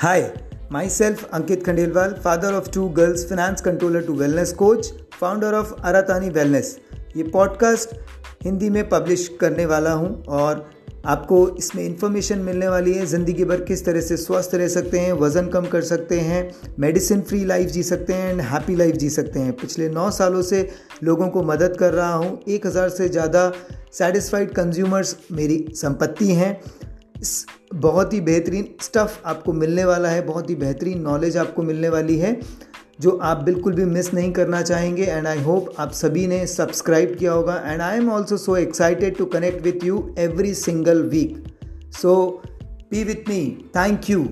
Hi, myself Ankit Khandelwal, father of two girls, finance controller to wellness coach, founder of Aratani Wellness. ये podcast Hindi में publish करने वाला हूँ और आपको इसमें इन्फॉर्मेशन मिलने वाली है ज़िंदगी भर किस तरह से स्वस्थ रह सकते हैं वज़न कम कर सकते हैं मेडिसिन फ्री लाइफ जी सकते हैं एंड हैप्पी लाइफ जी सकते हैं। पिछले नौ सालों से लोगों को मदद कर रहा हूँ। एक हज़ार से ज़्यादा सेटिस्फाइड कंज्यूमर्स मेरी संपत्ति हैं। बहुत ही बेहतरीन स्टफ़ आपको मिलने वाला है, बहुत ही बेहतरीन नॉलेज आपको मिलने वाली है, जो आप बिल्कुल भी मिस नहीं करना चाहेंगे एंड आई होप आप सभी ने सब्सक्राइब किया होगा and I am also so excited to connect with you every single week so be with me thank you